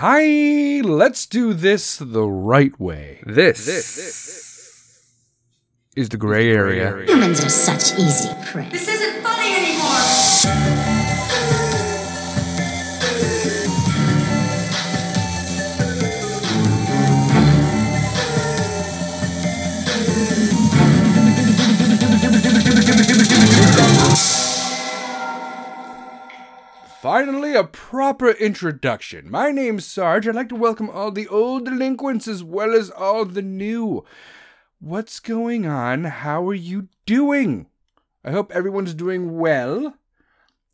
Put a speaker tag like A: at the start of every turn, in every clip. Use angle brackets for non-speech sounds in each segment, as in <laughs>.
A: Hi, let's do this the right way. This, is the gray area.
B: Humans are such easy prey.
C: This isn't funny anymore!
A: Finally, a proper introduction. My name's Sarge. I'd like to welcome all the old delinquents as well as all the new. What's going on? How are you doing? I hope everyone's doing well.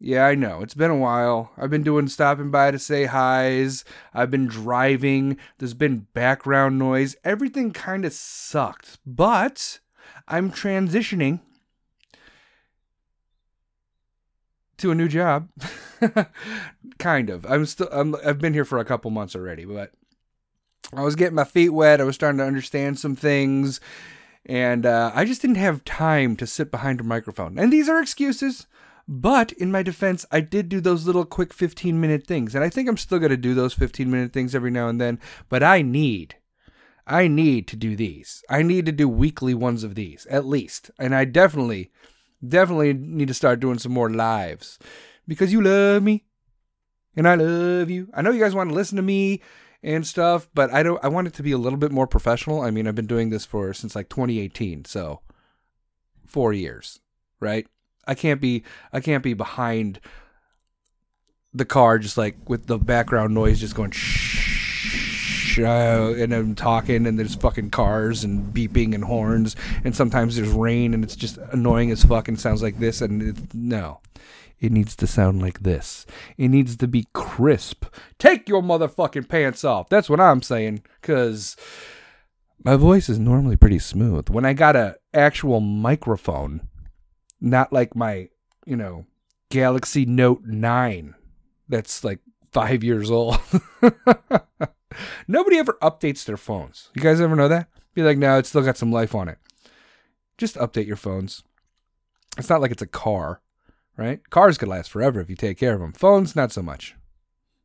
A: Yeah, I know. It's been a while. I've been doing stopping by to say hi's. I've been driving. There's been background noise. Everything kind of sucked. But I'm transitioning to a new job. <laughs> kind of. I'm still I'm, I've been here for a couple months already, but I was getting my feet wet. I was starting to understand some things, and uh, I just didn't have time to sit behind a microphone. And these are excuses. But in my defense, I did do those little quick 15 minute things. And I think I'm still going to do those 15 minute things every now and then. But I need, I need to do these. I need to do weekly ones of these, at least. And I definitely, definitely need to start doing some more lives because you love me and I love you. I know you guys want to listen to me and stuff, but I don't I want it to be a little bit more professional. I mean, I've been doing this for since like 2018, so 4 years, right? I can't be I can't be behind the car just like with the background noise just going shh uh, and I'm talking and there's fucking cars and beeping and horns and sometimes there's rain and it's just annoying as fuck and sounds like this and it, no. It needs to sound like this. It needs to be crisp. Take your motherfucking pants off. That's what I'm saying cuz my voice is normally pretty smooth. When I got a actual microphone, not like my, you know, Galaxy Note 9 that's like 5 years old. <laughs> Nobody ever updates their phones. You guys ever know that? Be like, "No, it's still got some life on it." Just update your phones. It's not like it's a car, right? Cars could last forever if you take care of them. Phones, not so much.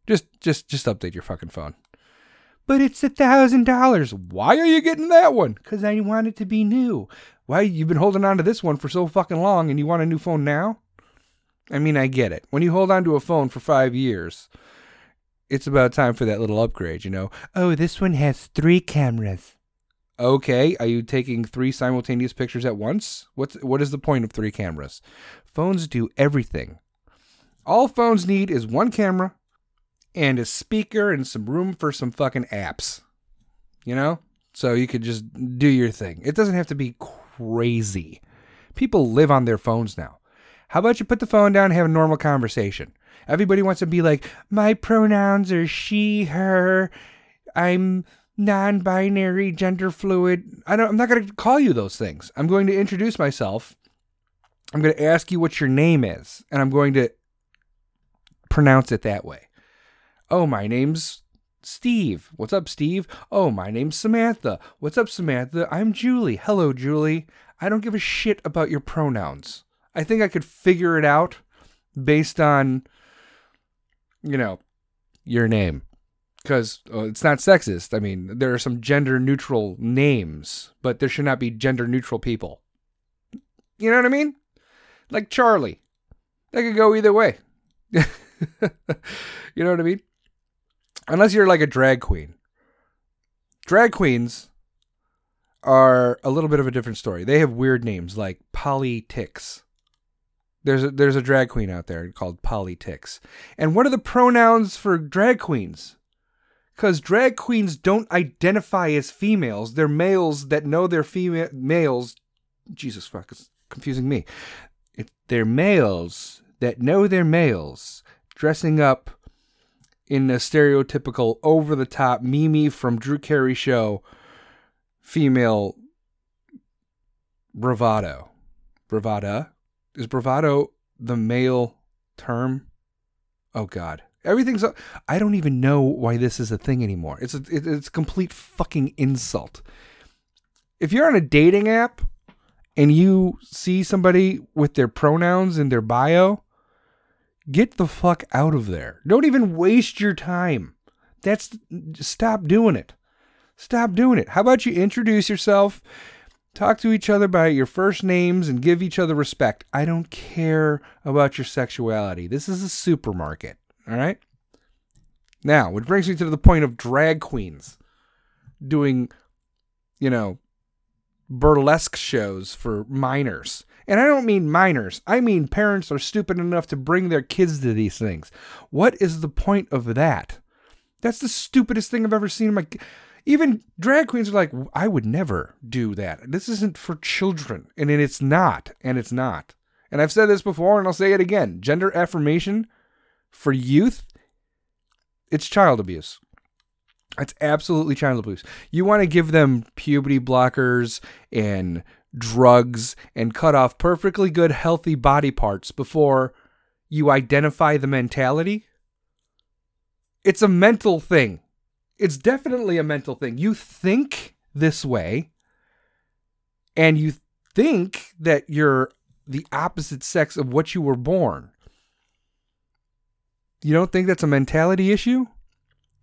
A: Just, just, just update your fucking phone. But it's a thousand dollars. Why are you getting that one? Because I want it to be new. Why you've been holding on to this one for so fucking long, and you want a new phone now? I mean, I get it. When you hold on to a phone for five years, it's about time for that little upgrade. You know? Oh, this one has three cameras. Okay, are you taking three simultaneous pictures at once? What's what is the point of three cameras? Phones do everything. All phones need is one camera and a speaker and some room for some fucking apps. You know? So you could just do your thing. It doesn't have to be crazy. People live on their phones now. How about you put the phone down and have a normal conversation? Everybody wants to be like, my pronouns are she, her, I'm non-binary, gender fluid. I don't I'm not going to call you those things. I'm going to introduce myself. I'm going to ask you what your name is, and I'm going to pronounce it that way. Oh, my name's Steve. What's up, Steve? Oh, my name's Samantha. What's up, Samantha? I'm Julie. Hello, Julie. I don't give a shit about your pronouns. I think I could figure it out based on, you know, your name. Because uh, it's not sexist. I mean, there are some gender neutral names, but there should not be gender neutral people. You know what I mean? Like Charlie. That could go either way. <laughs> you know what I mean? Unless you're like a drag queen. Drag queens are a little bit of a different story. They have weird names like politics. There's a, there's a drag queen out there called politics. And what are the pronouns for drag queens? Because drag queens don't identify as females. They're males that know they're female males. Jesus fuck, it's confusing me. It, they're males that know they're males, dressing up in a stereotypical over the top Mimi from Drew Carey show female bravado. Bravada? Is bravado the male term? Oh god. Everything's I don't even know why this is a thing anymore. It's a, it's a complete fucking insult. If you're on a dating app and you see somebody with their pronouns in their bio, get the fuck out of there. Don't even waste your time. That's stop doing it. Stop doing it. How about you introduce yourself, talk to each other by your first names, and give each other respect? I don't care about your sexuality. This is a supermarket. All right. Now, which brings me to the point of drag queens doing, you know, burlesque shows for minors. And I don't mean minors, I mean parents are stupid enough to bring their kids to these things. What is the point of that? That's the stupidest thing I've ever seen in my. Even drag queens are like, I would never do that. This isn't for children. And it's not. And it's not. And I've said this before and I'll say it again gender affirmation for youth, it's child abuse. It's absolutely child abuse. You want to give them puberty blockers and drugs and cut off perfectly good, healthy body parts before you identify the mentality? It's a mental thing. It's definitely a mental thing. You think this way, and you think that you're the opposite sex of what you were born. You don't think that's a mentality issue?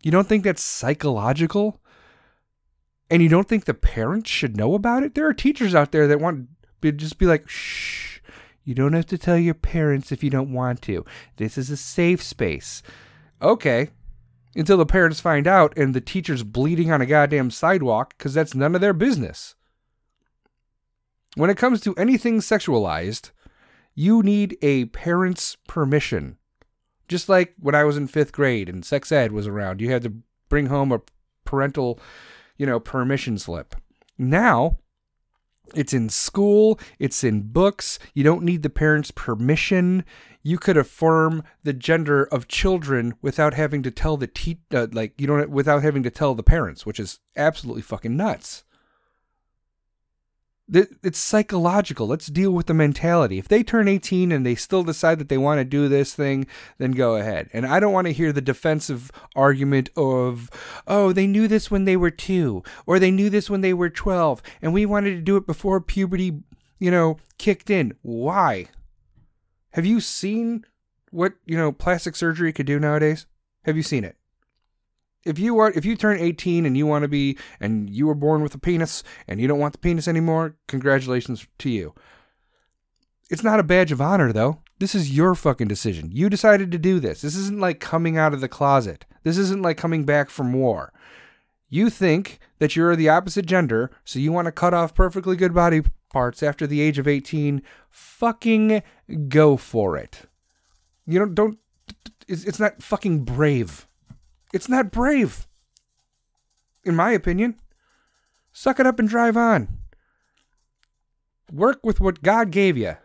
A: You don't think that's psychological? And you don't think the parents should know about it? There are teachers out there that want to just be like, shh, you don't have to tell your parents if you don't want to. This is a safe space. Okay. Until the parents find out and the teacher's bleeding on a goddamn sidewalk because that's none of their business. When it comes to anything sexualized, you need a parent's permission. Just like when I was in fifth grade and sex ed was around, you had to bring home a parental, you know, permission slip. Now, it's in school, it's in books. You don't need the parents' permission. You could affirm the gender of children without having to tell the te- uh, like you don't without having to tell the parents, which is absolutely fucking nuts. It's psychological. Let's deal with the mentality. If they turn 18 and they still decide that they want to do this thing, then go ahead. And I don't want to hear the defensive argument of, oh, they knew this when they were two, or they knew this when they were 12, and we wanted to do it before puberty, you know, kicked in. Why? Have you seen what, you know, plastic surgery could do nowadays? Have you seen it? If you are if you turn 18 and you want to be and you were born with a penis and you don't want the penis anymore, congratulations to you. It's not a badge of honor though. This is your fucking decision. You decided to do this. This isn't like coming out of the closet. This isn't like coming back from war. You think that you're the opposite gender, so you want to cut off perfectly good body parts after the age of 18. Fucking go for it. You don't don't it's not fucking brave. It's not brave. In my opinion. Suck it up and drive on. Work with what God gave you.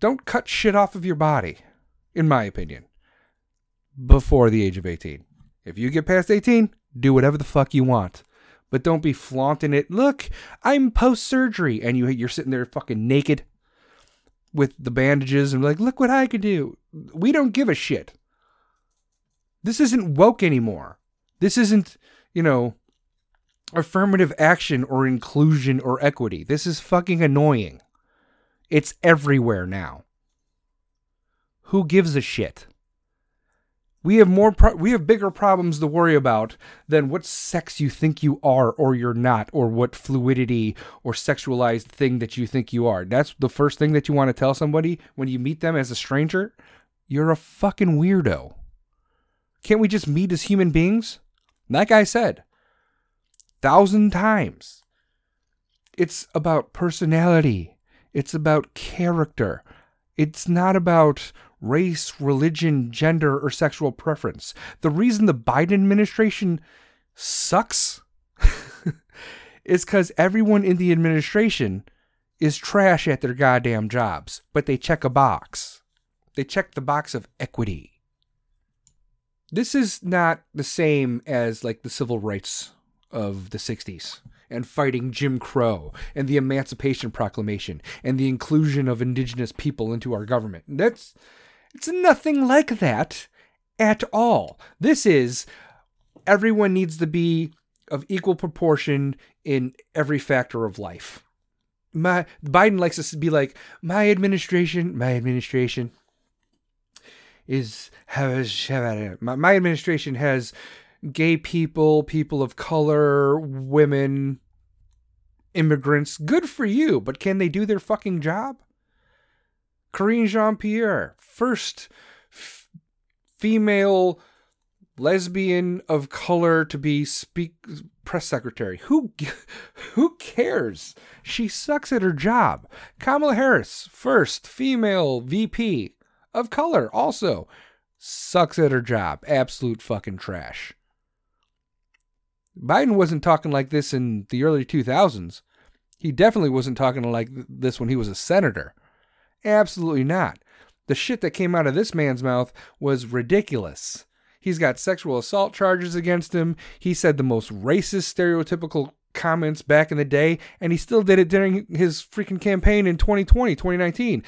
A: Don't cut shit off of your body, in my opinion, before the age of 18. If you get past 18, do whatever the fuck you want. But don't be flaunting it. Look, I'm post surgery. And you, you're sitting there fucking naked with the bandages and like, look what I could do. We don't give a shit. This isn't woke anymore. This isn't, you know, affirmative action or inclusion or equity. This is fucking annoying. It's everywhere now. Who gives a shit? We have more pro- we have bigger problems to worry about than what sex you think you are or you're not or what fluidity or sexualized thing that you think you are. That's the first thing that you want to tell somebody when you meet them as a stranger. You're a fucking weirdo. Can't we just meet as human beings? Like I said, thousand times. It's about personality. It's about character. It's not about race, religion, gender, or sexual preference. The reason the Biden administration sucks <laughs> is because everyone in the administration is trash at their goddamn jobs, but they check a box. They check the box of equity this is not the same as like the civil rights of the 60s and fighting Jim Crow and the Emancipation Proclamation and the inclusion of indigenous people into our government. That's it's nothing like that at all. This is everyone needs to be of equal proportion in every factor of life. My Biden likes us to be like my administration, my administration is my, my administration has gay people, people of color, women, immigrants. Good for you, but can they do their fucking job? Karine Jean Pierre, first f- female lesbian of color to be speak press secretary. Who <laughs> who cares? She sucks at her job. Kamala Harris, first female VP of color, also sucks at her job. Absolute fucking trash. Biden wasn't talking like this in the early 2000s. He definitely wasn't talking like this when he was a senator. Absolutely not. The shit that came out of this man's mouth was ridiculous. He's got sexual assault charges against him. He said the most racist, stereotypical comments back in the day, and he still did it during his freaking campaign in 2020, 2019.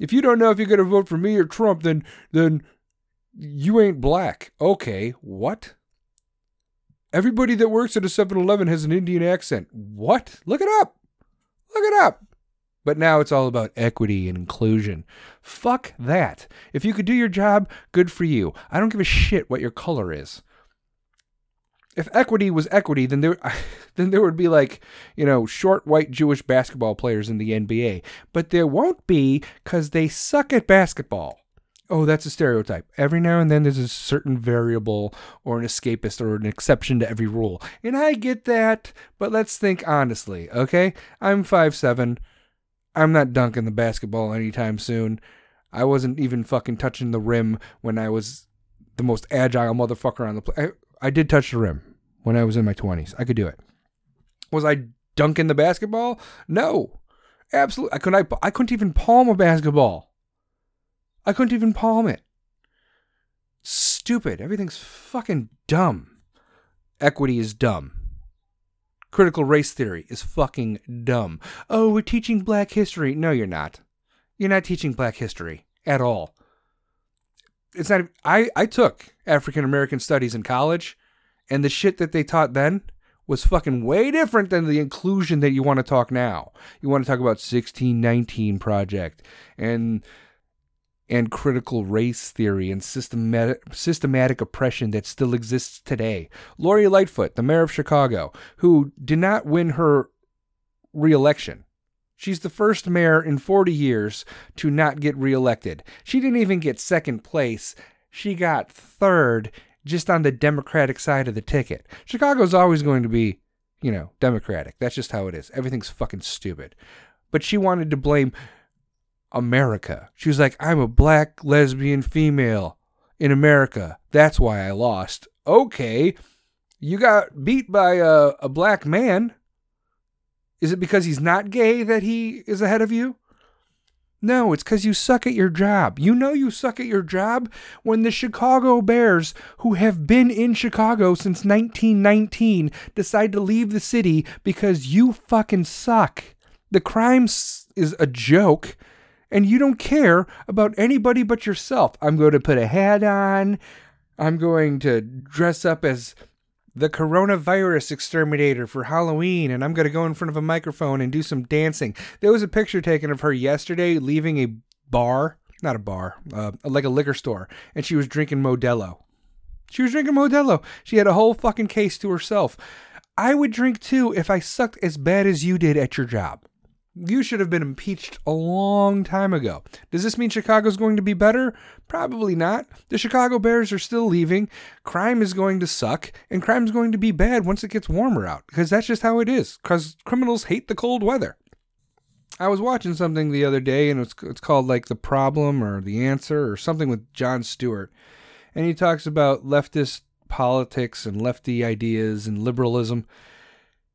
A: If you don't know if you're going to vote for me or Trump, then then you ain't black. Okay, what? Everybody that works at a 7-Eleven has an Indian accent. What? Look it up. Look it up. But now it's all about equity and inclusion. Fuck that. If you could do your job, good for you. I don't give a shit what your color is. If equity was equity, then there <laughs> then there would be like, you know, short white Jewish basketball players in the NBA. But there won't be cuz they suck at basketball. Oh, that's a stereotype. Every now and then there's a certain variable or an escapist or an exception to every rule. And I get that, but let's think honestly, okay? I'm five seven. I'm not dunking the basketball anytime soon. I wasn't even fucking touching the rim when I was the most agile motherfucker on the play. I, did touch the rim when I was in my 20s. I could do it. Was I dunking the basketball? No. Absolutely. I couldn't I, I couldn't even palm a basketball. I couldn't even palm it. Stupid. Everything's fucking dumb. Equity is dumb. Critical race theory is fucking dumb. Oh, we're teaching black history. No, you're not. You're not teaching black history at all. It's not I I took African American studies in college and the shit that they taught then was fucking way different than the inclusion that you want to talk now. You want to talk about 1619 project and and critical race theory and systematic, systematic oppression that still exists today. Lori Lightfoot, the mayor of Chicago, who did not win her reelection. She's the first mayor in 40 years to not get reelected. She didn't even get second place. She got third just on the Democratic side of the ticket. Chicago's always going to be, you know, Democratic. That's just how it is. Everything's fucking stupid. But she wanted to blame America. She was like, I'm a black lesbian female in America. That's why I lost. Okay. You got beat by a, a black man. Is it because he's not gay that he is ahead of you? No, it's because you suck at your job. You know you suck at your job when the Chicago Bears, who have been in Chicago since 1919, decide to leave the city because you fucking suck. The crime is a joke and you don't care about anybody but yourself. I'm going to put a hat on. I'm going to dress up as the coronavirus exterminator for Halloween, and I'm going to go in front of a microphone and do some dancing. There was a picture taken of her yesterday leaving a bar, not a bar, uh, like a liquor store, and she was drinking Modelo. She was drinking Modelo. She had a whole fucking case to herself. I would drink too if I sucked as bad as you did at your job. You should have been impeached a long time ago. Does this mean Chicago's going to be better? Probably not. The Chicago Bears are still leaving. Crime is going to suck, and crime's going to be bad once it gets warmer out, because that's just how it is, because criminals hate the cold weather. I was watching something the other day, and it's, it's called like The Problem or The Answer or something with Jon Stewart. And he talks about leftist politics and lefty ideas and liberalism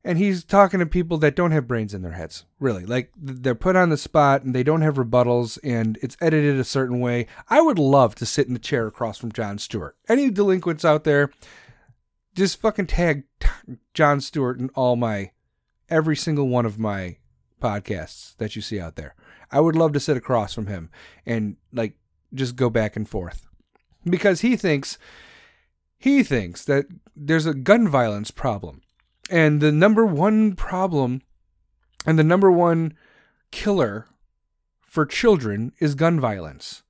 A: and he's talking to people that don't have brains in their heads really. Like they're put on the spot and they don't have rebuttals and it's edited a certain way. I would love to sit in the chair across from Jon Stewart. Any delinquents out there just fucking tag Jon Stewart in all my every single one of my podcasts that you see out there. I would love to sit across from him and like just go back and forth. Because he thinks he thinks that there's a gun violence problem and the number one problem and the number one killer for children is gun violence.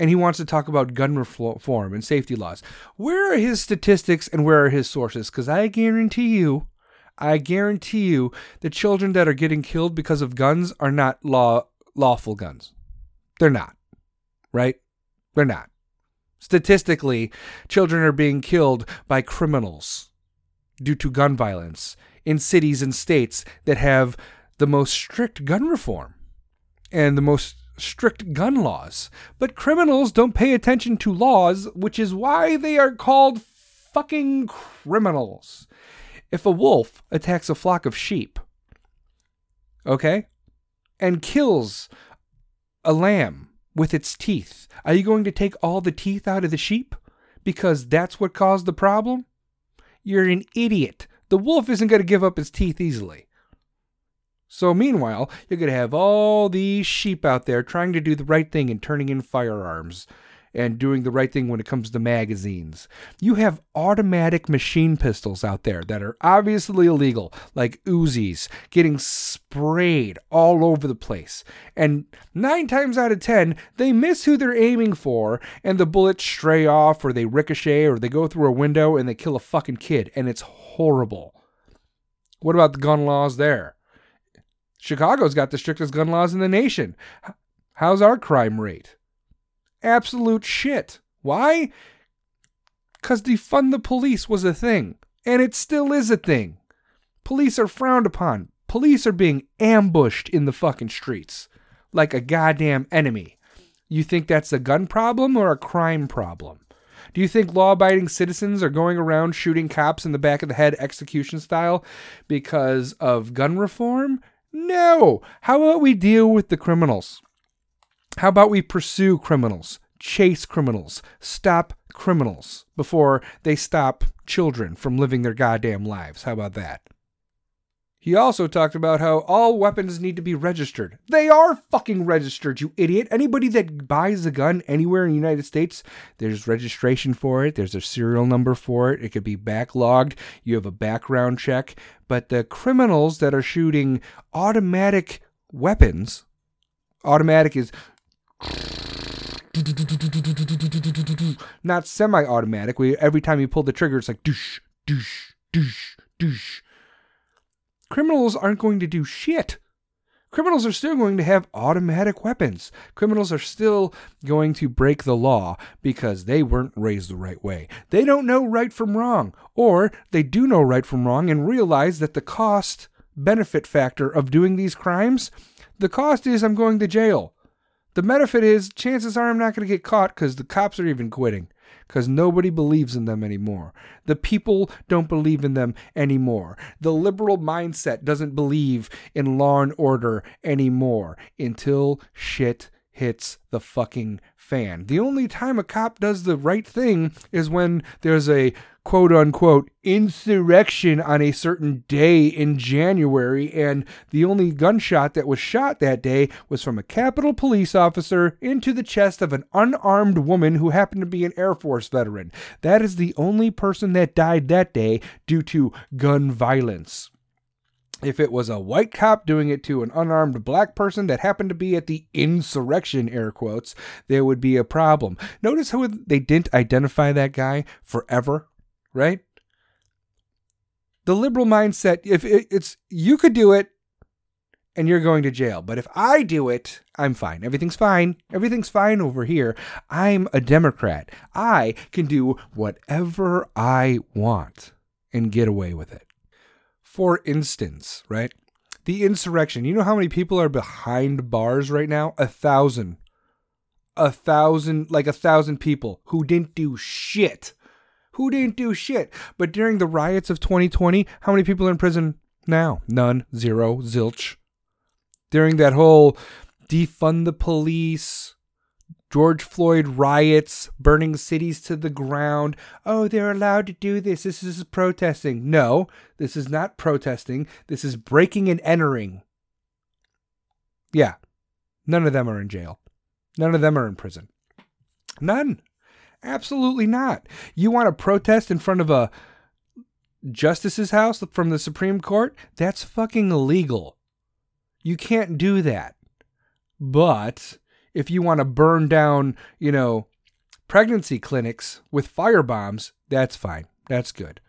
A: and he wants to talk about gun reform and safety laws. Where are his statistics and where are his sources? Because I guarantee you, I guarantee you, the children that are getting killed because of guns are not law lawful guns. They're not, right? They're not. Statistically, children are being killed by criminals due to gun violence in cities and states that have the most strict gun reform and the most strict gun laws. But criminals don't pay attention to laws, which is why they are called fucking criminals. If a wolf attacks a flock of sheep, okay, and kills a lamb with its teeth, are you going to take all the teeth out of the sheep? Because that's what caused the problem? You're an idiot. The wolf isn't going to give up his teeth easily. So, meanwhile, you're going to have all these sheep out there trying to do the right thing and turning in firearms and doing the right thing when it comes to magazines. You have automatic machine pistols out there that are obviously illegal, like Uzis, getting sprayed all over the place. And nine times out of ten, they miss who they're aiming for, and the bullets stray off, or they ricochet, or they go through a window and they kill a fucking kid, and it's horrible. What about the gun laws there? Chicago's got the strictest gun laws in the nation. How's our crime rate? Absolute shit. Why? Because defund the police was a thing, and it still is a thing. Police are frowned upon. Police are being ambushed in the fucking streets like a goddamn enemy. You think that's a gun problem or a crime problem? Do you think law abiding citizens are going around shooting cops in the back of the head execution style because of gun reform? No. How about we deal with the criminals? How about we pursue criminals, chase criminals, stop criminals before they stop children from living their goddamn lives? How about that? He also talked about how all weapons need to be registered. They are fucking registered, you idiot. Anybody that buys a gun anywhere in the United States, there's registration for it, there's a serial number for it, it could be backlogged, you have a background check. But the criminals that are shooting automatic weapons, automatic is not semi-automatic. Where every time you pull the trigger, it's like douche, douche, douche, douche criminals aren't going to do shit. Criminals are still going to have automatic weapons. Criminals are still going to break the law because they weren't raised the right way. They don't know right from wrong, or they do know right from wrong and realize that the cost benefit factor of doing these crimes, the cost is I'm going to jail. The benefit is chances are I'm not going to get caught because the cops are even quitting because nobody believes in them anymore. The people don't believe in them anymore. The liberal mindset doesn't believe in law and order anymore until shit hits the fucking fan. The only time a cop does the right thing is when there's a quote unquote insurrection on a certain day in January, and the only gunshot that was shot that day was from a Capitol police officer into the chest of an unarmed woman who happened to be an Air Force veteran. That is the only person that died that day due to gun violence. If it was a white cop doing it to an unarmed black person that happened to be at the insurrection, air quotes, there would be a problem. Notice how they didn't identify that guy forever right? The liberal mindset, if it's you could do it and you're going to jail, but if I do it, I'm fine. Everything's fine. Everything's fine over here. I'm a Democrat. I can do whatever I want and get away with it. For instance, right? The insurrection. You know how many people are behind bars right now? A thousand. A thousand, like a thousand people who didn't do shit who didn't do shit. But during the riots of 2020, how many people are in prison now? None, zero, zilch. During that whole defund the police, George Floyd riots, burning cities to the ground. Oh, they're allowed to do this. This is protesting. No, this is not protesting. This is breaking and entering. Yeah, none of them are in jail. None of them are in prison. None. Absolutely not. You want to protest in front of a justice's house from the Supreme Court? That's fucking illegal. You can't do that. But If you want to burn down, you know, pregnancy clinics with fire bombs, that's fine. That's good.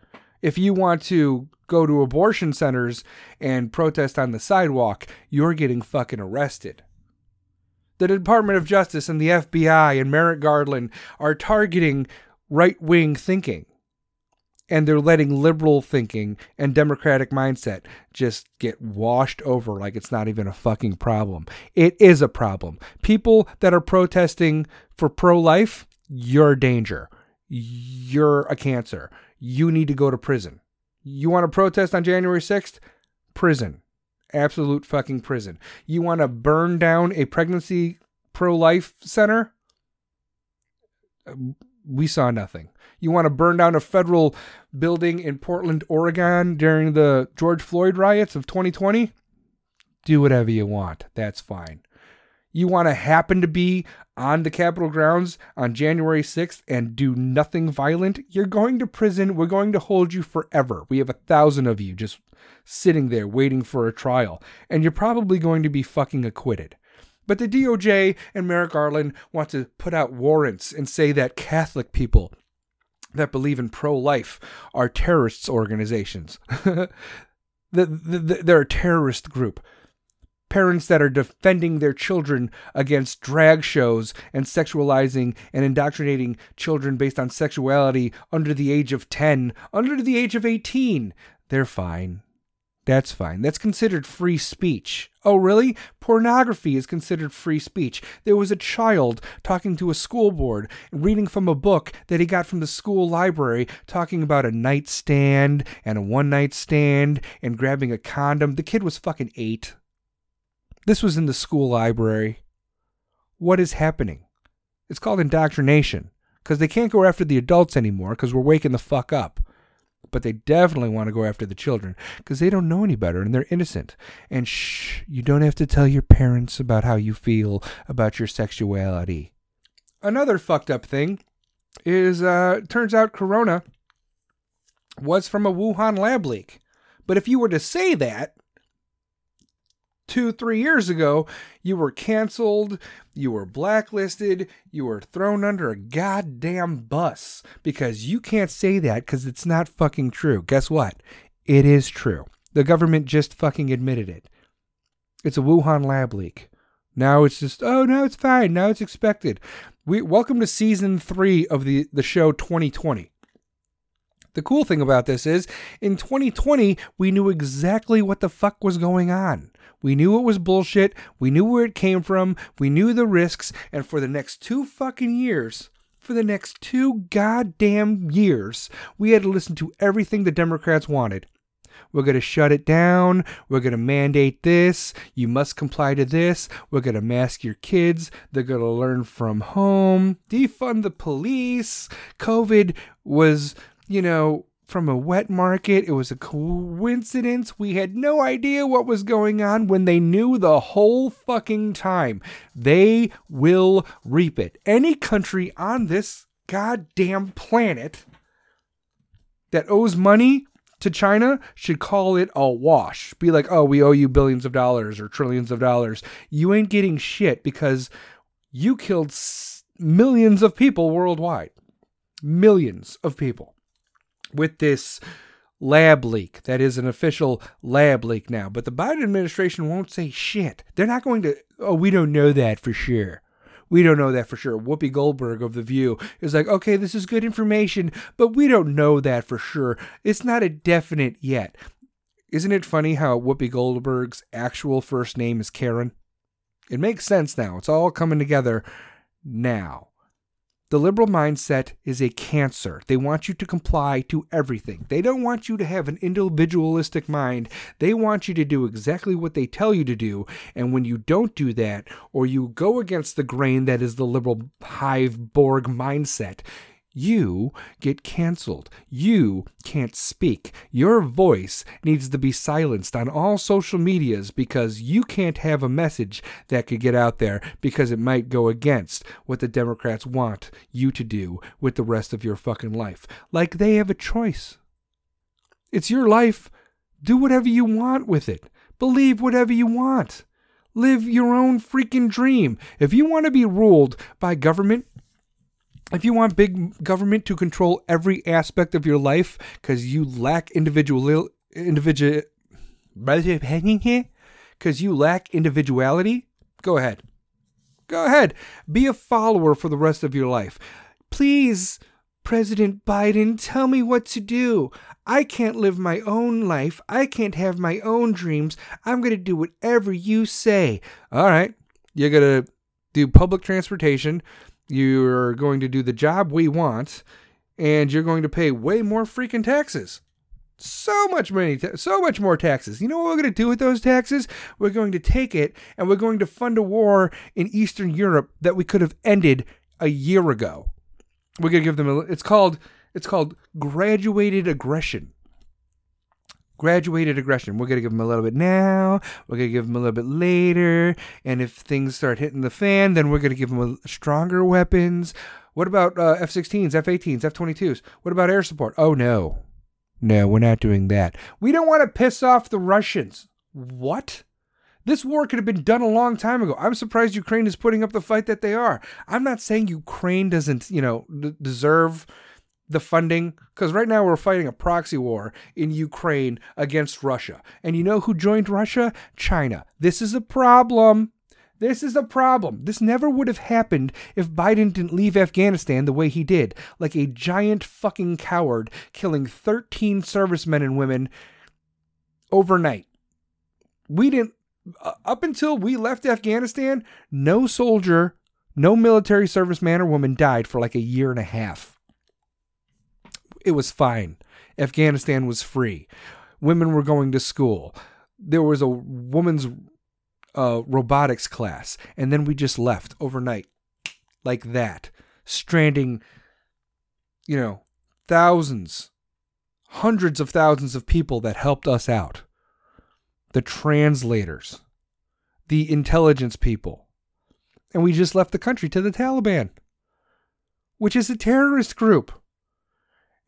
A: If you want to go to abortion centers and protest on the sidewalk, you're getting fucking arrested. The Department of Justice and the FBI and Merrick Garland are targeting right wing thinking. And they're letting liberal thinking and democratic mindset just get washed over like it's not even a fucking problem. It is a problem. People that are protesting for pro life, you're a danger. You're a cancer. You need to go to prison. You want to protest on January 6th? Prison. Absolute fucking prison. You want to burn down a pregnancy pro life center? Uh, we saw nothing. You want to burn down a federal building in Portland, Oregon during the George Floyd riots of 2020? Do whatever you want. That's fine. You want to happen to be on the Capitol grounds on January 6th and do nothing violent? You're going to prison. We're going to hold you forever. We have a thousand of you just sitting there waiting for a trial, and you're probably going to be fucking acquitted. But the DOJ and Merrick Garland want to put out warrants and say that Catholic people that believe in pro life are terrorists organizations. <laughs> the, the, the, they're a terrorist group. Parents that are defending their children against drag shows and sexualizing and indoctrinating children based on sexuality under the age of 10, under the age of 18, they're fine. That's fine. That's considered free speech. Oh, really? Pornography is considered free speech. There was a child talking to a school board, reading from a book that he got from the school library, talking about a nightstand and a one night stand and grabbing a condom. The kid was fucking eight. This was in the school library. What is happening? It's called indoctrination because they can't go after the adults anymore because we're waking the fuck up but they definitely want to go after the children because they don't know any better and they're innocent. And shh, you don't have to tell your parents about how you feel about your sexuality. Another fucked up thing is uh turns out corona was from a Wuhan lab leak. But if you were to say that, two, three years ago, you were canceled, you were blacklisted, you were thrown under a goddamn bus because you can't say that because it's not fucking true. Guess what? It is true. The government just fucking admitted it. It's a Wuhan lab leak. Now it's just, oh, no, it's fine. Now it's expected. We welcome to season three of the, the show 2020. The cool thing about this is in 2020, we knew exactly what the fuck was going on. We knew it was bullshit. We knew where it came from. We knew the risks. And for the next two fucking years, for the next two goddamn years, we had to listen to everything the Democrats wanted. We're going to shut it down. We're going to mandate this. You must comply to this. We're going to mask your kids. They're going to learn from home. Defund the police. COVID was, you know, from a wet market. It was a coincidence. We had no idea what was going on when they knew the whole fucking time. They will reap it. Any country on this goddamn planet that owes money to China should call it a wash. Be like, oh, we owe you billions of dollars or trillions of dollars. You ain't getting shit because you killed millions of people worldwide. Millions of people with this lab leak. That is an official lab leak now. But the Biden administration won't say shit. They're not going to, oh, we don't know that for sure. We don't know that for sure. Whoopi Goldberg of The View is like, okay, this is good information, but we don't know that for sure. It's not a definite yet. Isn't it funny how Whoopi Goldberg's actual first name is Karen? It makes sense now. It's all coming together now. The liberal mindset is a cancer. They want you to comply to everything. They don't want you to have an individualistic mind. They want you to do exactly what they tell you to do. And when you don't do that, or you go against the grain that is the liberal hive Borg mindset, you get canceled. You can't speak. Your voice needs to be silenced on all social medias because you can't have a message that could get out there because it might go against what the Democrats want you to do with the rest of your fucking life. Like they have a choice. It's your life. Do whatever you want with it. Believe whatever you want. Live your own freaking dream. If you want to be ruled by government, if you want big government to control every aspect of your life because you lack individual individual <laughs> because you lack individuality, go ahead. Go ahead. Be a follower for the rest of your life. Please, President Biden, tell me what to do. I can't live my own life. I can't have my own dreams. I'm going to do whatever you say. All right. You're going to do public transportation. You're going to do the job we want. And you're going to pay way more freaking taxes so much money, so much more taxes. You know what we're going to do with those taxes? We're going to take it and we're going to fund a war in Eastern Europe that we could have ended a year ago. We're going to give them a, it's called it's called graduated aggression. Graduated aggression. We're going to give them a little bit now. We're going to give them a little bit later. And if things start hitting the fan, then we're going to give them a, stronger weapons. What about uh, F 16s, F 18s, F 22s? What about air support? Oh, no. No, we're not doing that. We don't want to piss off the Russians. What? This war could have been done a long time ago. I'm surprised Ukraine is putting up the fight that they are. I'm not saying Ukraine doesn't, you know, d- deserve the funding because right now we're fighting a proxy war in Ukraine against Russia. And you know who joined Russia? China. This is a problem. This is a problem. This never would have happened if Biden didn't leave Afghanistan the way he did, like a giant fucking coward, killing 13 servicemen and women overnight. We didn't, up until we left Afghanistan, no soldier, no military serviceman or woman died for like a year and a half. It was fine. Afghanistan was free. Women were going to school. There was a woman's uh, robotics class, and then we just left overnight, like that, stranding, you know, thousands, hundreds of thousands of people that helped us out. The translators, the intelligence people, and we just left the country to the Taliban, which is a terrorist group.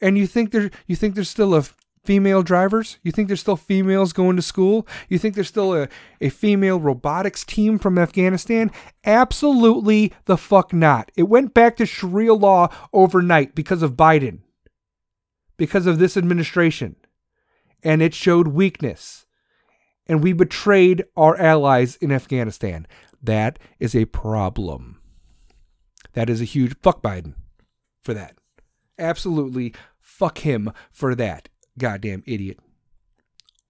A: And you think there, you think there's still a female drivers? You think there's still females going to school? You think there's still a, a female robotics team from Afghanistan? Absolutely the fuck not. It went back to Sharia law overnight because of Biden, because of this administration. And it showed weakness. And we betrayed our allies in Afghanistan. That is a problem. That is a huge fuck Biden for that. Absolutely fuck him for that. Goddamn idiot.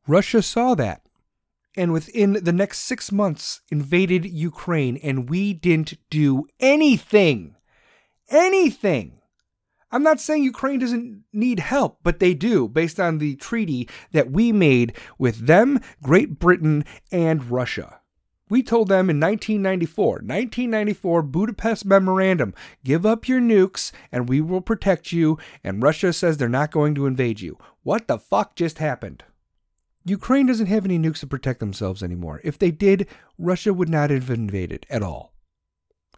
A: Russia saw that and within the next six months invaded Ukraine, and we didn't do anything. Anything. I'm not saying Ukraine doesn't need help, but they do, based on the treaty that we made with them, Great Britain, and Russia. We told them in 1994, 1994 Budapest Memorandum, give up your nukes and we will protect you, and Russia says they're not going to invade you. What the fuck just happened? Ukraine doesn't have any nukes to protect themselves anymore. If they did, Russia would not have invaded at all.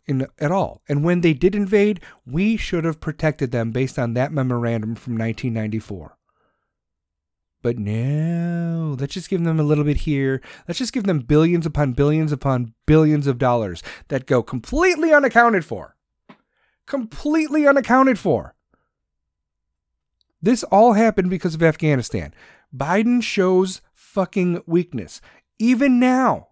A: In, at all. And when they did invade, we should have protected them based on that memorandum from 1994. But no, let's just give them a little bit here. Let's just give them billions upon billions upon billions of dollars that go completely unaccounted for. Completely unaccounted for. This all happened because of Afghanistan. Biden shows fucking weakness. Even now,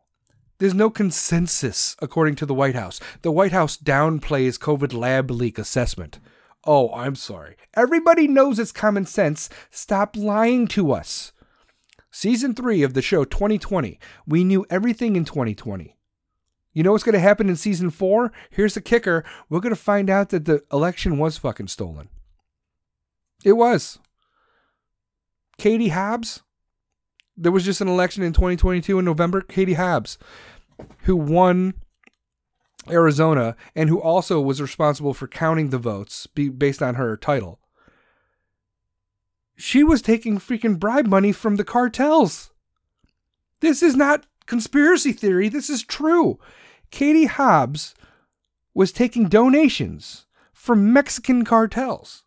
A: there's no consensus, according to the White House. The White House downplays COVID lab leak assessment. Oh, I'm sorry. Everybody knows it's common sense. Stop lying to us. Season 3 of the show 2020. We knew everything in 2020. You know what's going to happen in season 4? Here's the kicker. We're going to find out that the election was fucking stolen. It was. Katie Hobbs. There was just an election in 2022 in November. Katie Hobbs, who won Arizona, and who also was responsible for counting the votes based on her title. She was taking freaking bribe money from the cartels. This is not conspiracy theory, this is true. Katie Hobbs was taking donations from Mexican cartels.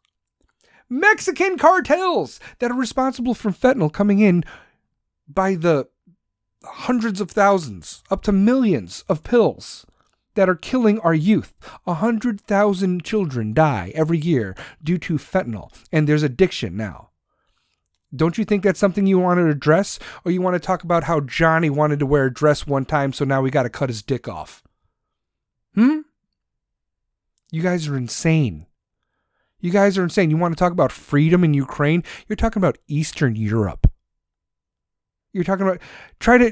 A: Mexican cartels that are responsible for fentanyl coming in by the hundreds of thousands, up to millions of pills that are killing our youth. A hundred thousand children die every year due to fentanyl, and there's addiction now. Don't you think that's something you want to address? Or you want to talk about how Johnny wanted to wear a dress one time, so now we got to cut his dick off? Hmm? You guys are insane. You guys are insane. You want to talk about freedom in Ukraine? You're talking about Eastern Europe. You're talking about try to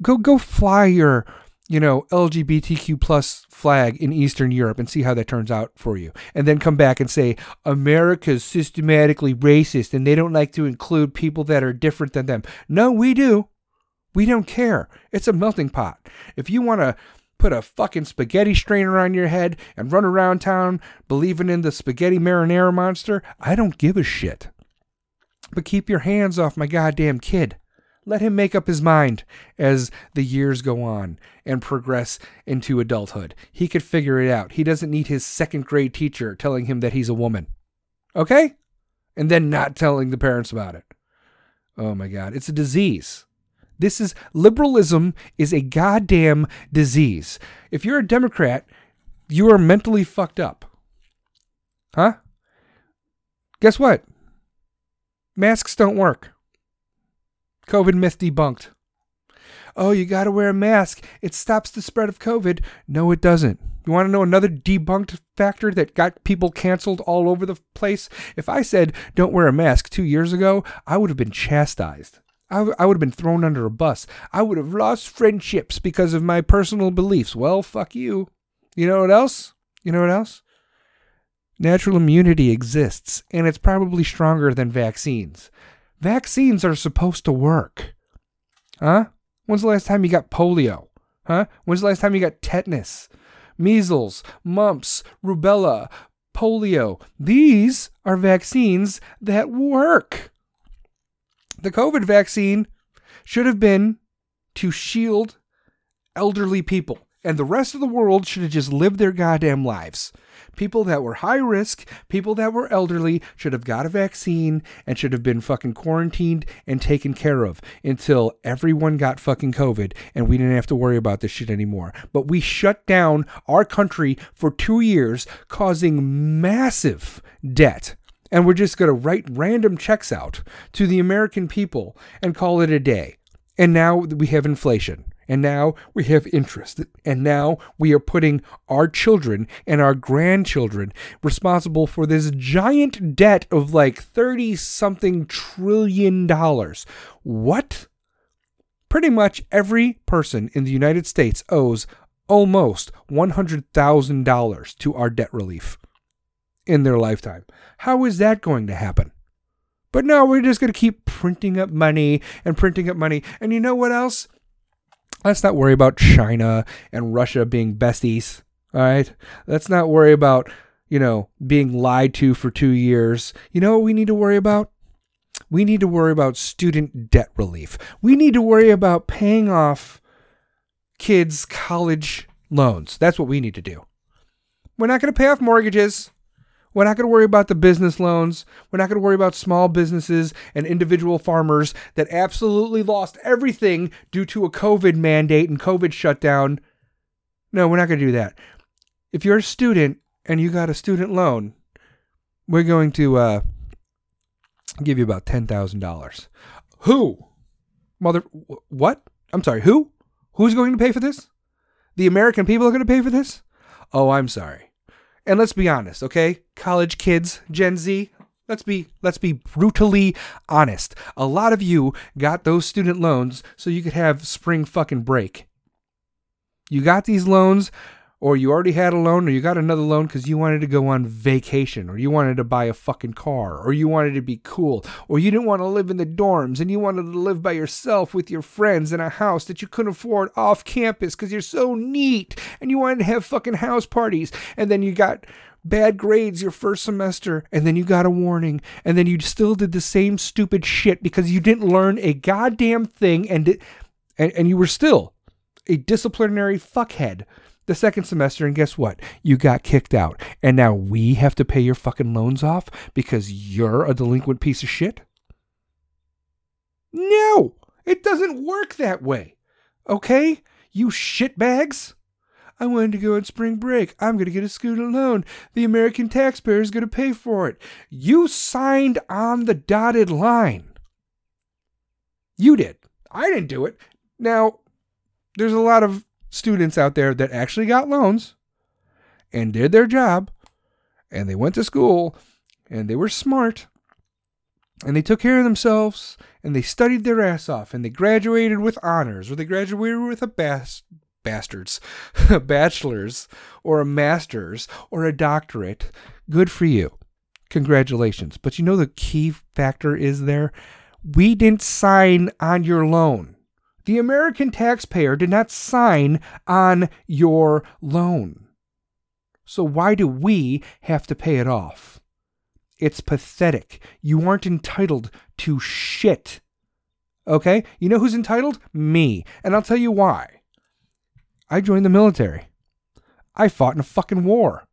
A: go go fly your you know LGBTQ plus flag in Eastern Europe and see how that turns out for you, and then come back and say America's systematically racist and they don't like to include people that are different than them. No, we do. We don't care. It's a melting pot. If you want to put a fucking spaghetti strainer on your head and run around town believing in the spaghetti marinara monster, I don't give a shit. But keep your hands off my goddamn kid. Let him make up his mind as the years go on and progress into adulthood. He could figure it out. He doesn't need his second grade teacher telling him that he's a woman. Okay? And then not telling the parents about it. Oh my God. It's a disease. This is liberalism is a goddamn disease. If you're a Democrat, you are mentally fucked up. Huh? Guess what? Masks don't work. COVID myth debunked. Oh, you got to wear a mask. It stops the spread of COVID. No, it doesn't. You want to know another debunked factor that got people canceled all over the place? If I said don't wear a mask two years ago, I would have been chastised. I, w- I would have been thrown under a bus. I would have lost friendships because of my personal beliefs. Well, fuck you. You know what else? You know what else? Natural immunity exists, and it's probably stronger than vaccines. Vaccines are supposed to work. Huh? When's the last time you got polio? Huh? When's the last time you got tetanus? Measles, mumps, rubella, polio. These are vaccines that work. The COVID vaccine should have been to shield elderly people, and the rest of the world should have just lived their goddamn lives. People that were high risk, people that were elderly should have got a vaccine and should have been fucking quarantined and taken care of until everyone got fucking COVID and we didn't have to worry about this shit anymore. But we shut down our country for two years, causing massive debt and we're just going to write random checks out to the American people and call it a day. And now we have inflation. And now we have interest. And now we are putting our children and our grandchildren responsible for this giant debt of like 30 something trillion dollars. What? Pretty much every person in the United States owes almost $100,000 to our debt relief in their lifetime. How is that going to happen? But no, we're just going to keep printing up money and printing up money. And you know what else? Let's not worry about China and Russia being besties. All right. Let's not worry about, you know, being lied to for two years. You know what we need to worry about? We need to worry about student debt relief. We need to worry about paying off kids' college loans. That's what we need to do. We're not going to pay off mortgages. We're not going to worry about the business loans. We're not going to worry about small businesses and individual farmers that absolutely lost everything due to a COVID mandate and COVID shutdown. No, we're not going to do that. If you're a student and you got a student loan, we're going to uh, give you about $10,000. Who? Mother, what? I'm sorry, who? Who's going to pay for this? The American people are going to pay for this? Oh, I'm sorry. And let's be honest, okay? College kids, Gen Z, let's be let's be brutally honest. A lot of you got those student loans so you could have spring fucking break. You got these loans or you already had a loan or you got another loan because you wanted to go on vacation or you wanted to buy a fucking car or you wanted to be cool or you didn't want to live in the dorms and you wanted to live by yourself with your friends in a house that you couldn't afford off campus because you're so neat and you wanted to have fucking house parties and then you got bad grades your first semester and then you got a warning and then you still did the same stupid shit because you didn't learn a goddamn thing and and, and you were still a disciplinary fuckhead the second semester, and guess what? You got kicked out. And now we have to pay your fucking loans off because you're a delinquent piece of shit? No! It doesn't work that way. Okay? You shitbags? I wanted to go on spring break. I'm going to get a student loan. The American taxpayer is going to pay for it. You signed on the dotted line. You did. I didn't do it. Now, there's a lot of students out there that actually got loans and did their job and they went to school and they were smart and they took care of themselves and they studied their ass off and they graduated with honors or they graduated with a bas- bastards a <laughs> bachelor's or a master's or a doctorate. Good for you. Congratulations. But you know the key factor is there? We didn't sign on your loan the american taxpayer did not sign on your loan so why do we have to pay it off it's pathetic. You aren't entitled to shit. Okay? You know who's entitled? Me. And I'll tell you why. I joined the military. I fought in a fucking war.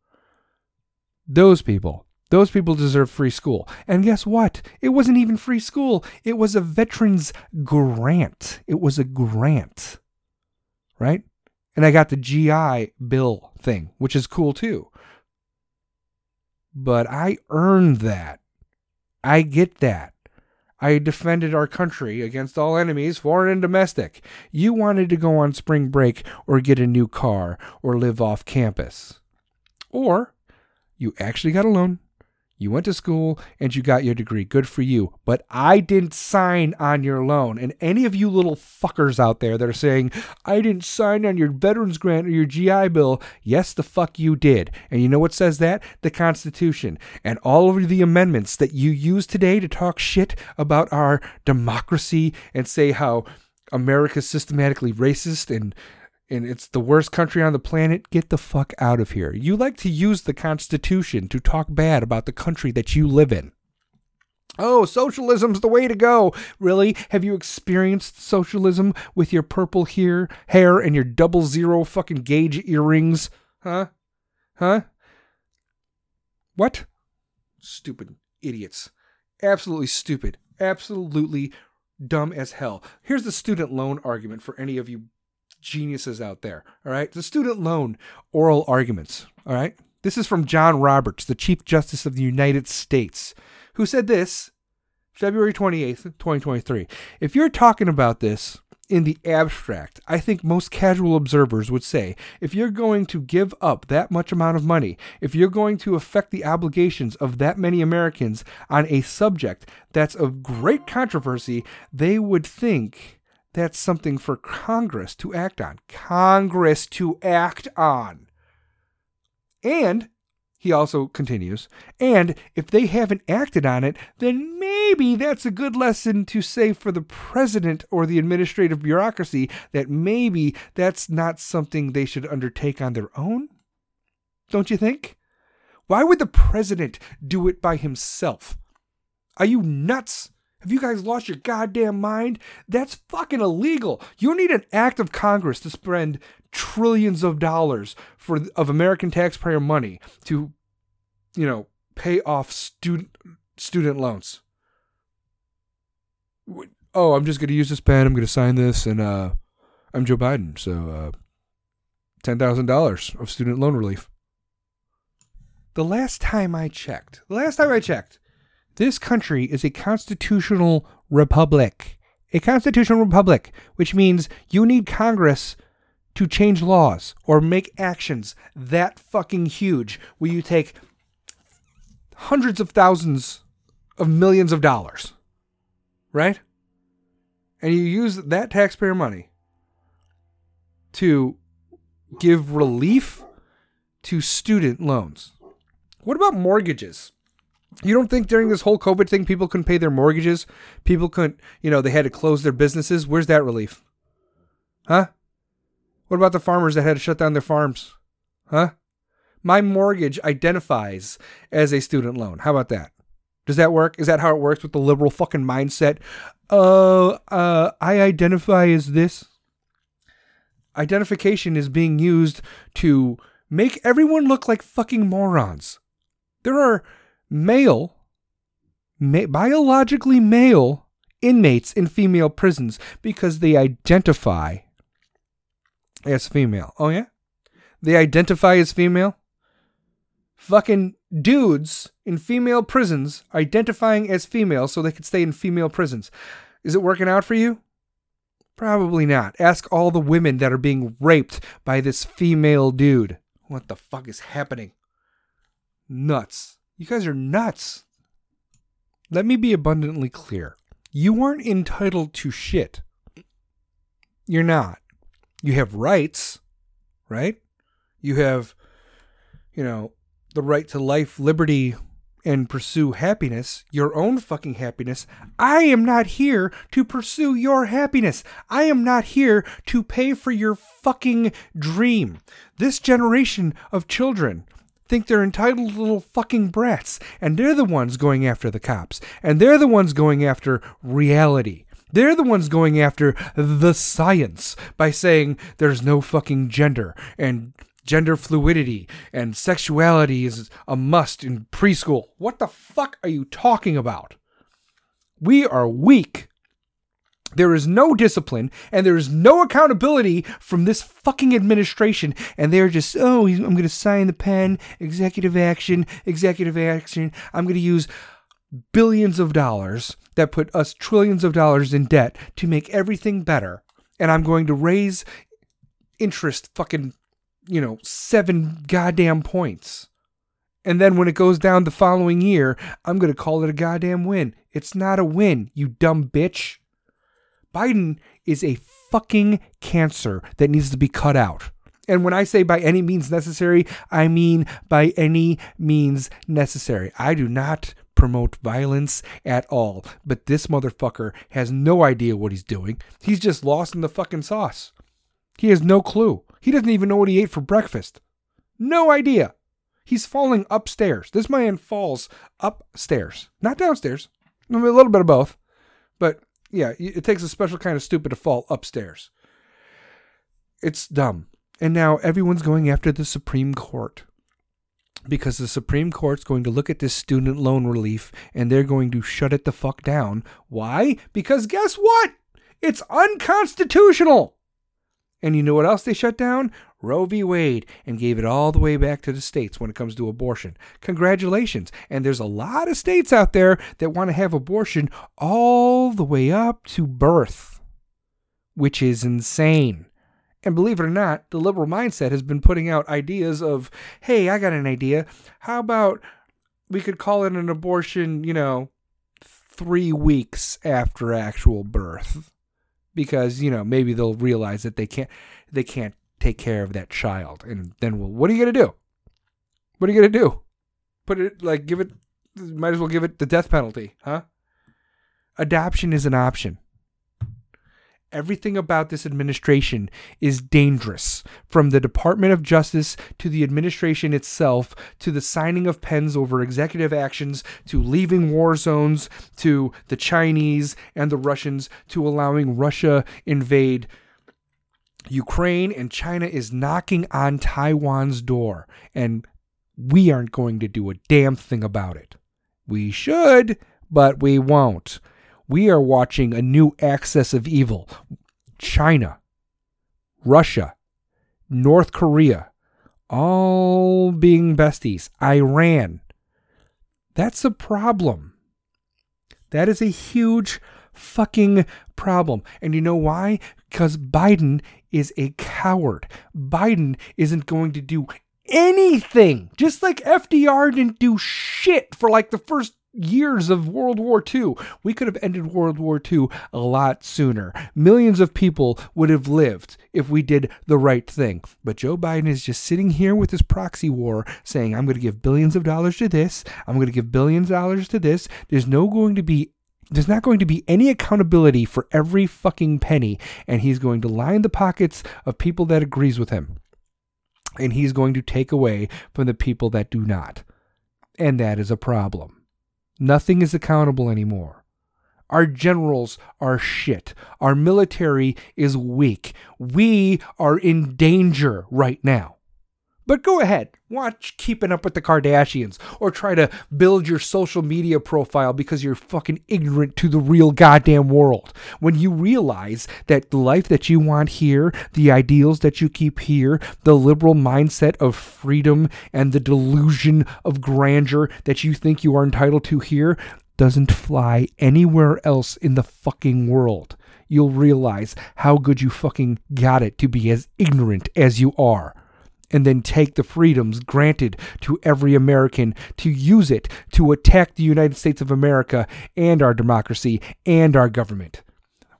A: Those people, those people deserve free school. And guess what? It wasn't even free school. It was a veterans grant. It was a grant. Right? And I got the GI Bill thing, which is cool too but I earned that. I get that. I defended our country against all enemies, foreign and domestic. You wanted to go on spring break or get a new car or live off campus. Or you actually got a loan you went to school and you got your degree. Good for you. But I didn't sign on your loan. And any of you little fuckers out there that are saying, I didn't sign on your veterans grant or your GI Bill, yes, the fuck you did. And you know what says that? The Constitution. And all of the amendments that you use today to talk shit about our democracy and say how America's systematically racist and and it's the worst country on the planet, get the fuck out of here. You like to use the Constitution to talk bad about the country that you live in. Oh, socialism's the way to go. Really? Have you experienced socialism with your purple hair, hair and your double zero fucking gauge earrings? Huh? Huh? What? Stupid idiots. Absolutely stupid. Absolutely dumb as hell. Here's the student loan argument for any of you geniuses out there. All right. The student loan oral arguments. All right. This is from John Roberts, the Chief Justice of the United States, who said this February 28th, 2023. If you're talking about this in the abstract, I think most casual observers would say if you're going to give up that much amount of money, if you're going to affect the obligations of that many Americans on a subject that's of great controversy, they would think that's something for Congress to act on. Congress to act on. And he also continues, and if they haven't acted on it, then maybe that's a good lesson to say for the president or the administrative bureaucracy that maybe that's not something they should undertake on their own. Don't you think? Why would the president do it by himself? Are you nuts? Have you guys lost your goddamn mind? That's fucking illegal. You need an act of Congress to spend trillions of dollars for of American taxpayer money to, you know, pay off student student loans. Oh, I'm just to use this pen. I'm to sign this, and uh, I'm Joe Biden. So, uh, ten thousand dollars of student loan relief. The last time I checked, the last time I checked, this country is a constitutional republic. A constitutional republic, which means you need Congress to change laws or make actions that fucking huge where you take hundreds of thousands of millions of dollars, right? And you use that taxpayer money to give relief to student loans. What about mortgages? You don't think during this whole COVID thing people couldn't pay their mortgages? People couldn't, you know, they had to close their businesses? Where's that relief? Huh? What about the farmers that had to shut down their farms? Huh? My mortgage identifies as a student loan. How about that? Does that work? Is that how it works with the liberal fucking mindset? Uh, uh, I identify as this. Identification is being used to make everyone look like fucking morons. There are male, ma- biologically male inmates in female prisons because they identify as female. Oh, yeah? They identify as female? Fucking dudes in female prisons identifying as female so they could stay in female prisons. Is it working out for you? Probably not. Ask all the women that are being raped by this female dude. What the fuck is happening? Nuts. You guys are nuts. Let me be abundantly clear. You aren't entitled to shit. You're not. You have rights, right? You have, you know, the right to life, liberty, and pursue happiness, your own fucking happiness. I am not here to pursue your happiness. I am not here to pay for your fucking dream. This generation of children think they're entitled little fucking brats, and they're the ones going after the cops, and they're the ones going after reality. They're the ones going after the science by saying there's no fucking gender and gender fluidity and sexuality is a must in preschool. What the fuck are you talking about? We are weak. There is no discipline and there is no accountability from this fucking administration. And they're just, oh, I'm going to sign the pen, executive action, executive action. I'm going to use billions of dollars that put us trillions of dollars in debt to make everything better. And I'm going to raise interest fucking, you know, seven goddamn points. And then when it goes down the following year, I'm going to call it a goddamn win. It's not a win, you dumb bitch. Biden is a fucking cancer that needs to be cut out. And when I say by any means necessary, I mean by any means necessary. I do not promote violence at all. But this motherfucker has no idea what he's doing. He's just lost in the fucking sauce. He has no clue. He doesn't even know what he ate for breakfast. No idea. He's falling upstairs. This man falls upstairs, not downstairs. A little bit of both. But yeah, it takes a special kind of stupid to fall upstairs. It's dumb. And now everyone's going after the Supreme Court because the Supreme Court's going to look at this student loan relief and they're going to shut it the fuck down. Why? Because guess what? It's unconstitutional. And you know what else they shut down? Roe v. Wade and gave it all the way back to the states when it comes to abortion. Congratulations. And there's a lot of states out there that want to have abortion all the way up to birth, which is insane. And believe it or not, the liberal mindset has been putting out ideas of, hey, I got an idea. How about we could call it an abortion, you know, three weeks after actual birth? Because, you know, maybe they'll realize that they can't they can't take care of that child. And then well, what are you gonna do? What are you gonna do? Put it like give it might as well give it the death penalty, huh? Adoption is an option. Everything about this administration is dangerous, from the Department of Justice to the administration itself, to the signing of pens over executive actions, to leaving war zones, to the Chinese and the Russians, to allowing Russia invade Ukraine, and China is knocking on Taiwan's door, and we aren't going to do a damn thing about it. We should, but we won't we are watching a new axis of evil. China, Russia, North Korea, all being besties, Iran. That's a problem. That is a huge fucking problem. And you know why? Because Biden is a coward. Biden isn't going to do anything. Just like FDR didn't do shit for like the first years of World War II. We could have ended World War II a lot sooner. Millions of people would have lived if we did the right thing. But Joe Biden is just sitting here with his proxy war saying, I'm going to give billions of dollars to this. I'm going to give billions of dollars to this. There's no going to be there's not going to be any accountability for every fucking penny and he's going to line the pockets of people that agrees with him and he's going to take away from the people that do not and that is a problem Nothing is accountable anymore. Our generals are shit. Our military is weak. We are in danger right now But go ahead, watch Keeping Up with the Kardashians or try to build your social media profile because you're fucking ignorant to the real goddamn world. When you realize that the life that you want here, the ideals that you keep here, the liberal mindset of freedom and the delusion of grandeur that you think you are entitled to here doesn't fly anywhere else in the fucking world. You'll realize how good you fucking got it to be as ignorant as you are and then take the freedoms granted to every American to use it to attack the United States of America and our democracy and our government.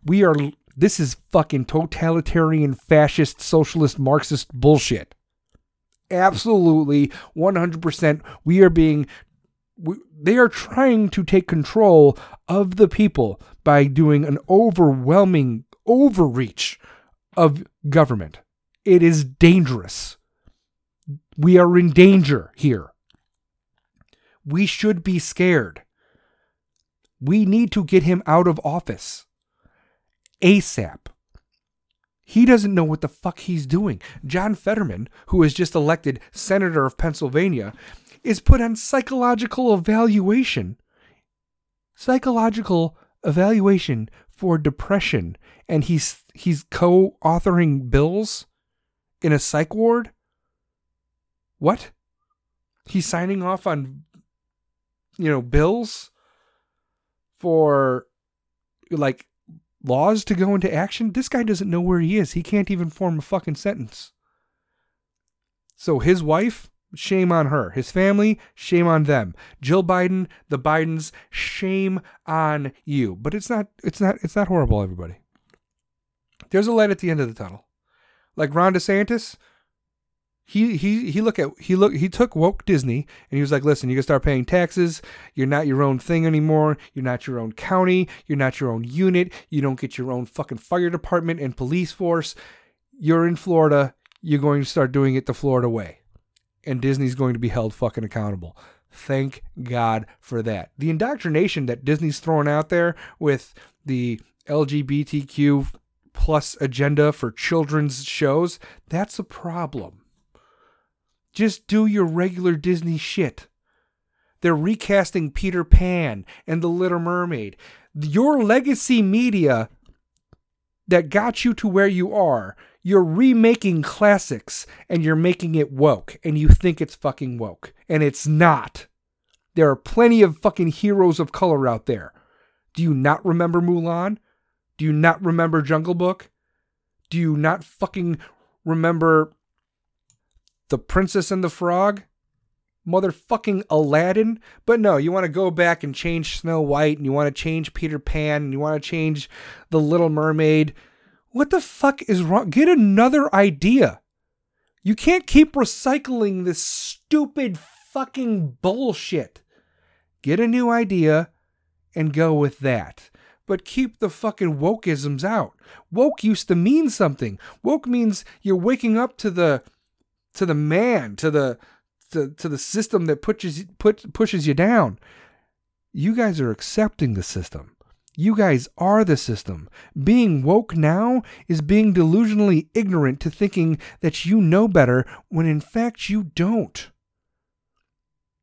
A: We are this is fucking totalitarian fascist socialist marxist bullshit. Absolutely 100% we are being we, they are trying to take control of the people by doing an overwhelming overreach of government. It is dangerous. We are in danger here. We should be scared. We need to get him out of office ASAP. He doesn't know what the fuck he's doing. John Fetterman, who was just elected senator of Pennsylvania, is put on psychological evaluation. Psychological evaluation for depression and he's he's co-authoring bills in a psych ward? What? He's signing off on you know bills for like laws to go into action? This guy doesn't know where he is. He can't even form a fucking sentence. So his wife, shame on her. His family, shame on them. Jill Biden, the Bidens, shame on you. But it's not it's not it's not horrible, everybody. There's a light at the end of the tunnel. Like Ron DeSantis, he he he look at he look he took woke Disney and he was like, listen, you can start paying taxes. You're not your own thing anymore. You're not your own county. You're not your own unit. You don't get your own fucking fire department and police force. You're in Florida. You're going to start doing it the Florida way. And Disney's going to be held fucking accountable. Thank God for that. The indoctrination that Disney's throwing out there with the LGBTQ plus agenda for children's shows, that's a problem just do your regular Disney shit. They're recasting Peter Pan and The Little Mermaid. Your legacy media that got you to where you are, you're remaking classics and you're making it woke and you think it's fucking woke. And it's not. There are plenty of fucking heroes of color out there. Do you not remember Mulan? Do you not remember Jungle Book? Do you not fucking remember the Princess and the Frog, motherfucking Aladdin. But no, you want to go back and change Snow White and you want to change Peter Pan and you want to change The Little Mermaid. What the fuck is wrong? Get another idea. You can't keep recycling this stupid fucking bullshit. Get a new idea and go with that. But keep the fucking wokeisms out. Woke used to mean something. Woke means you're waking up to the to the man, to the to, to the system that pushes put, pushes you down. You guys are accepting the system. You guys are the system. Being woke now is being delusionally ignorant to thinking that you know better when in fact you don't.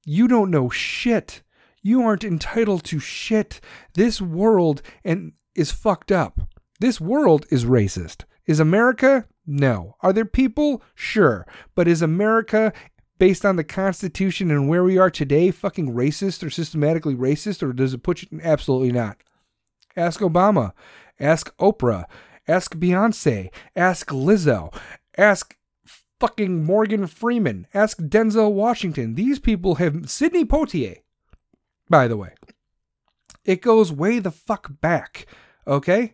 A: You don't know shit. You aren't entitled to shit. This world and is fucked up. This world is racist. Is America? No. Are there people? Sure. But is America, based on the Constitution and where we are today, fucking racist or systematically racist, or does it put you? Absolutely not. Ask Obama. Ask Oprah. Ask Beyonce. Ask Lizzo. Ask fucking Morgan Freeman. Ask Denzel Washington. These people have. Sidney Poitier, by the way. It goes way the fuck back. Okay?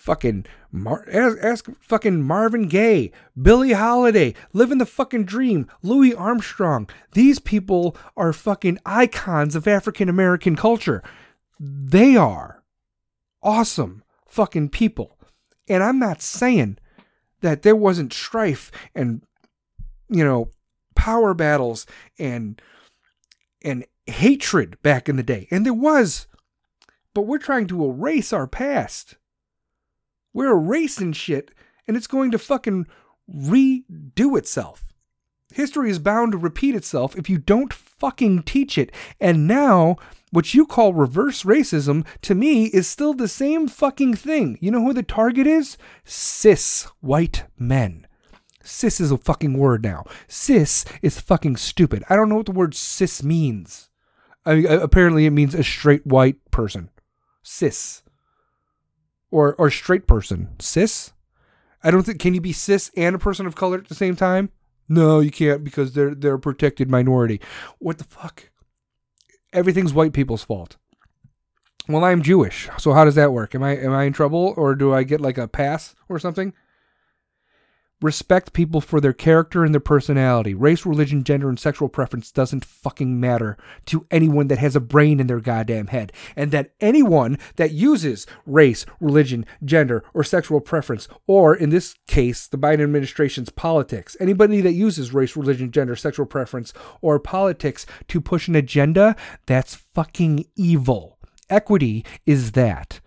A: Fucking Mar- ask, ask fucking Marvin Gaye, Billie Holiday, living the fucking dream, Louis Armstrong. These people are fucking icons of African American culture. They are awesome fucking people. And I'm not saying that there wasn't strife and you know power battles and and hatred back in the day. And there was. But we're trying to erase our past. We're erasing shit and it's going to fucking redo itself. History is bound to repeat itself if you don't fucking teach it. And now, what you call reverse racism to me is still the same fucking thing. You know who the target is? Cis white men. Cis is a fucking word now. Cis is fucking stupid. I don't know what the word cis means. I apparently, it means a straight white person. Cis. Or or straight person. Cis. I don't think. Can you be cis and a person of color at the same time? No, you can't because they're they're a protected minority. What the fuck? Everything's white people's fault. Well, I'm Jewish, so how does that work? Am I am I in trouble or do I get like a pass or something? Respect people for their character and their personality. Race, religion, gender, and sexual preference doesn't fucking matter to anyone that has a brain in their goddamn head. And that anyone that uses race, religion, gender, or sexual preference, or in this case, the Biden administration's politics, anybody that uses race, religion, gender, sexual preference, or politics to push an agenda, that's fucking evil. Equity is that.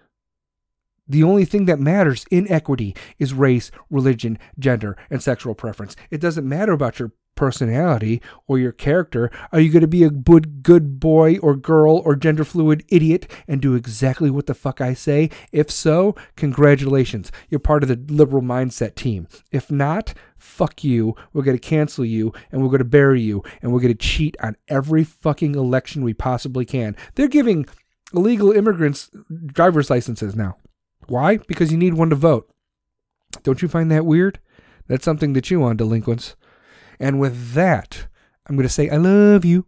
A: The only thing that matters in equity is race, religion, gender, and sexual preference. It doesn't matter about your personality or your character. Are you going to be a good, good boy or girl or gender fluid idiot and do exactly what the fuck I say? If so, congratulations. You're part of the liberal mindset team. If not, fuck you. We're going to cancel you and we're going to bury you and we're going to cheat on every fucking election we possibly can. They're giving illegal immigrants driver's licenses now. Why? Because you need one to vote. Don't you find that weird? That's something that you on, delinquents. And with that, I'm going to say I love you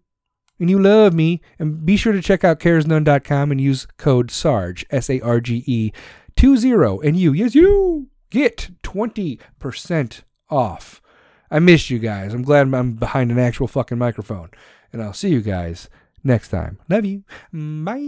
A: and you love me. And be sure to check out caresnone.com and use code SARGE, S A R G E 20 and you, yes, you get 20% off. I missed you guys. I'm glad I'm behind an actual fucking microphone. And I'll see you guys next time. Love you. Bye.